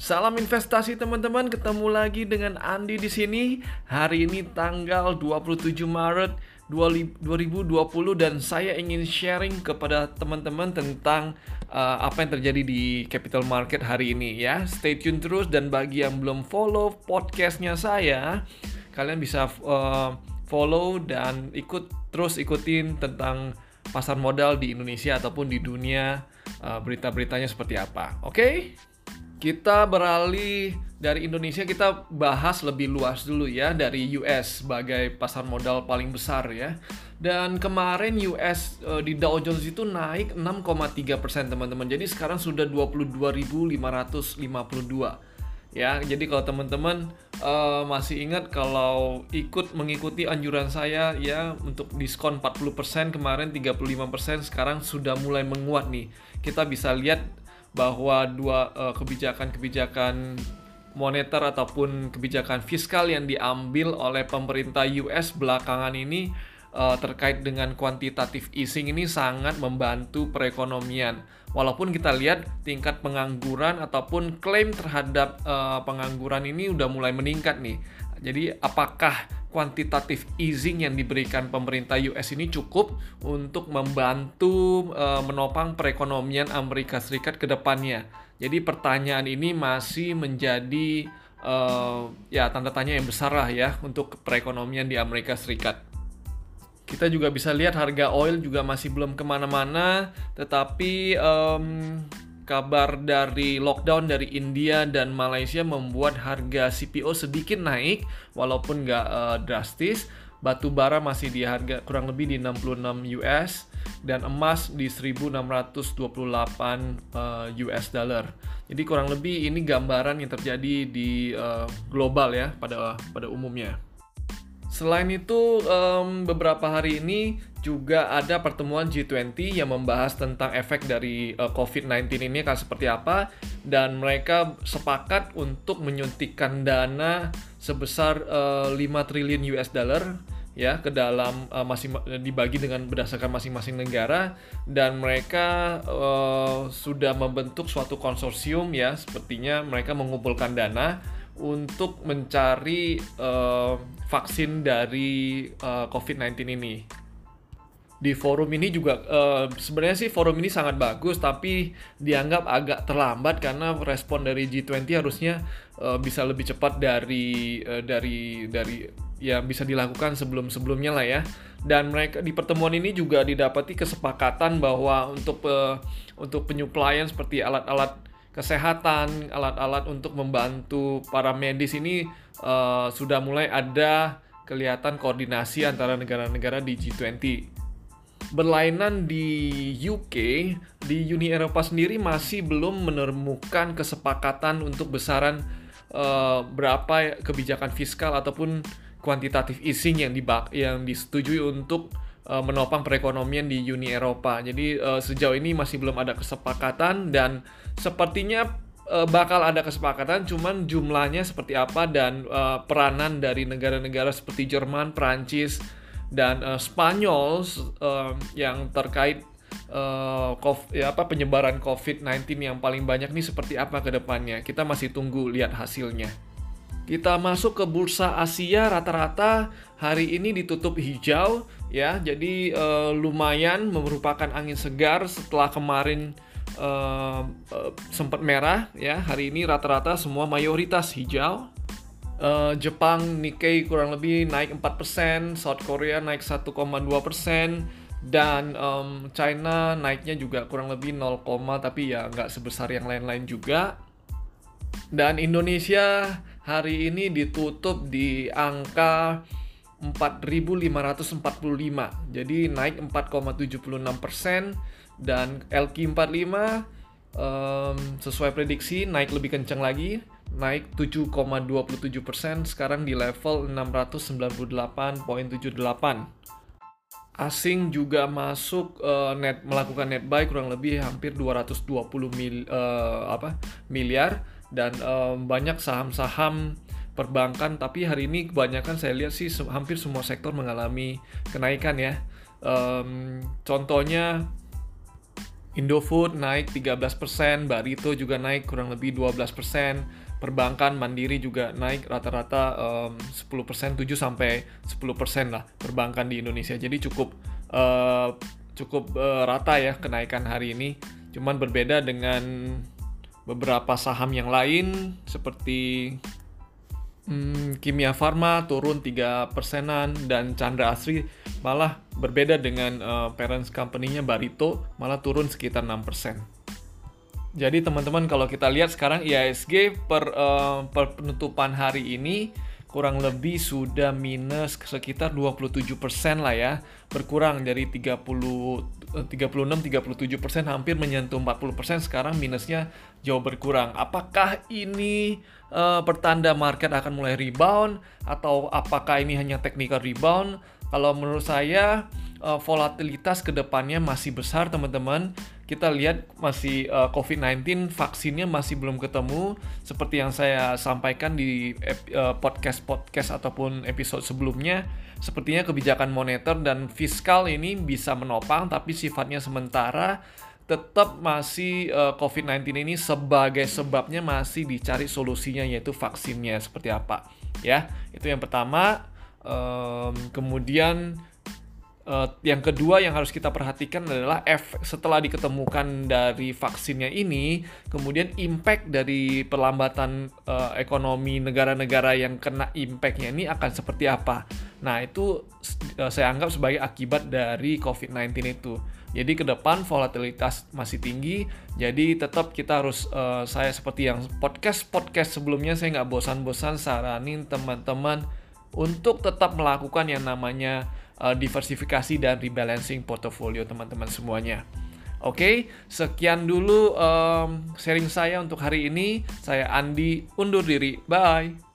Salam investasi teman-teman, ketemu lagi dengan Andi di sini. Hari ini tanggal 27 Maret 2020 dan saya ingin sharing kepada teman-teman tentang uh, apa yang terjadi di capital market hari ini ya. Stay tune terus dan bagi yang belum follow podcastnya saya, kalian bisa uh, follow dan ikut terus ikutin tentang pasar modal di Indonesia ataupun di dunia uh, berita-beritanya seperti apa. Oke? Okay? Kita beralih dari Indonesia kita bahas lebih luas dulu ya dari US sebagai pasar modal paling besar ya. Dan kemarin US uh, eh, di Dow Jones itu naik 6,3% teman-teman. Jadi sekarang sudah 22.552 ya. Jadi kalau teman-teman uh, masih ingat kalau ikut mengikuti anjuran saya ya untuk diskon 40% kemarin 35% sekarang sudah mulai menguat nih. Kita bisa lihat bahwa dua uh, kebijakan-kebijakan moneter ataupun kebijakan fiskal yang diambil oleh pemerintah US belakangan ini uh, terkait dengan kuantitatif easing ini sangat membantu perekonomian. Walaupun kita lihat tingkat pengangguran ataupun klaim terhadap uh, pengangguran ini udah mulai meningkat nih. Jadi apakah kuantitatif easing yang diberikan pemerintah US ini cukup untuk membantu uh, menopang perekonomian Amerika Serikat ke depannya. Jadi pertanyaan ini masih menjadi uh, ya tanda tanya yang besar lah ya untuk perekonomian di Amerika Serikat. Kita juga bisa lihat harga oil juga masih belum ke mana-mana, tetapi um, kabar dari lockdown dari India dan Malaysia membuat harga CPO sedikit naik walaupun nggak uh, drastis. Batu bara masih di harga kurang lebih di 66 US dan emas di 1628 uh, US dollar. Jadi kurang lebih ini gambaran yang terjadi di uh, global ya pada pada umumnya. Selain itu, um, beberapa hari ini juga ada pertemuan G20 yang membahas tentang efek dari uh, eh, COVID-19 ini akan seperti apa dan mereka sepakat untuk menyuntikkan dana sebesar uh, eh, 5 triliun US dollar ya ke dalam uh, masing dibagi dengan berdasarkan masing-masing negara dan mereka uh, sudah membentuk suatu konsorsium ya sepertinya mereka mengumpulkan dana untuk mencari uh, vaksin dari uh, COVID-19 ini. Di forum ini juga uh, sebenarnya sih forum ini sangat bagus tapi dianggap agak terlambat karena respon dari G20 harusnya uh, bisa lebih cepat dari uh, dari dari ya bisa dilakukan sebelum-sebelumnya lah ya. Dan mereka di pertemuan ini juga didapati kesepakatan bahwa untuk uh, untuk penyuplaian seperti alat-alat kesehatan, alat-alat untuk membantu para medis ini uh, sudah mulai ada kelihatan koordinasi antara negara-negara di G20. Berlainan di UK, di Uni Eropa sendiri masih belum menemukan kesepakatan untuk besaran uh, berapa kebijakan fiskal ataupun kuantitatif easing yang yang disetujui untuk uh, menopang perekonomian di Uni Eropa. Jadi uh, sejauh ini masih belum ada kesepakatan dan sepertinya uh, bakal ada kesepakatan, cuman jumlahnya seperti apa dan peranan dari negara-negara seperti Jerman, Prancis dan Spanyol yang terkait ya apa penyebaran COVID-19 yang paling banyak nih seperti apa ke depannya. Kita masih tunggu lihat hasilnya. Kita masuk ke bursa Asia rata-rata hari ini ditutup hijau ya. Jadi uh, lumayan merupakan angin segar setelah kemarin uh, uh, sempat merah ya. Hari ini rata-rata semua mayoritas hijau. Uh, Jepang Nikkei kurang lebih naik 4%, South Korea naik 1,2%, dan um, China naiknya juga kurang lebih 0, tapi ya nggak sebesar yang lain-lain juga. Dan Indonesia hari ini ditutup di angka 4.545. Jadi naik 4,76 persen dan LQ45 um, sesuai prediksi naik lebih kencang lagi, naik 7,27 persen sekarang di level 698,78. Asing juga masuk uh, net melakukan net buy kurang lebih hampir 220 mil, uh, apa, miliar dan um, banyak saham-saham perbankan tapi hari ini kebanyakan saya lihat sih hampir semua sektor mengalami kenaikan ya um, contohnya Indofood naik 13%, Barito juga naik kurang lebih 12%, perbankan Mandiri juga naik rata-rata um, 10%, 7 sampai 10% lah perbankan di Indonesia. Jadi cukup uh, cukup uh, rata ya kenaikan hari ini. Cuman berbeda dengan beberapa saham yang lain seperti hmm, Kimia Farma turun 3 persenan dan Chandra Asri malah berbeda dengan uh, parents company-nya Barito malah turun sekitar 6 persen. Jadi teman-teman kalau kita lihat sekarang IISG per, uh, per penutupan hari ini kurang lebih sudah minus sekitar 27% lah ya. Berkurang dari 30 36 37% hampir menyentuh 40% sekarang minusnya jauh berkurang. Apakah ini uh, pertanda market akan mulai rebound atau apakah ini hanya technical rebound? Kalau menurut saya uh, volatilitas ke depannya masih besar teman-teman. Kita lihat masih uh, eh, COVID-19 vaksinnya masih belum ketemu. Seperti yang saya sampaikan di podcast-podcast uh, ataupun episode sebelumnya. Sepertinya kebijakan moneter dan fiskal ini bisa menopang tapi sifatnya sementara tetap masih uh, COVID-19 ini sebagai sebabnya masih dicari solusinya yaitu vaksinnya. Seperti apa? Ya itu yang pertama. Um, kemudian Uh, yang kedua yang harus kita perhatikan adalah F setelah diketemukan dari vaksinnya ini, kemudian impact dari perlambatan uh, ekonomi negara-negara yang kena impactnya ini akan seperti apa. Nah itu uh, saya anggap sebagai akibat dari COVID-19 itu. Jadi ke depan volatilitas masih tinggi, jadi tetap kita harus uh, saya seperti yang podcast podcast sebelumnya saya nggak bosan-bosan saranin teman-teman untuk tetap melakukan yang namanya uh, diversifikasi dan rebalancing portofolio teman-teman semuanya. Oke, okay, sekian dulu um, sharing saya untuk hari ini. Saya Andi, undur diri. Bye.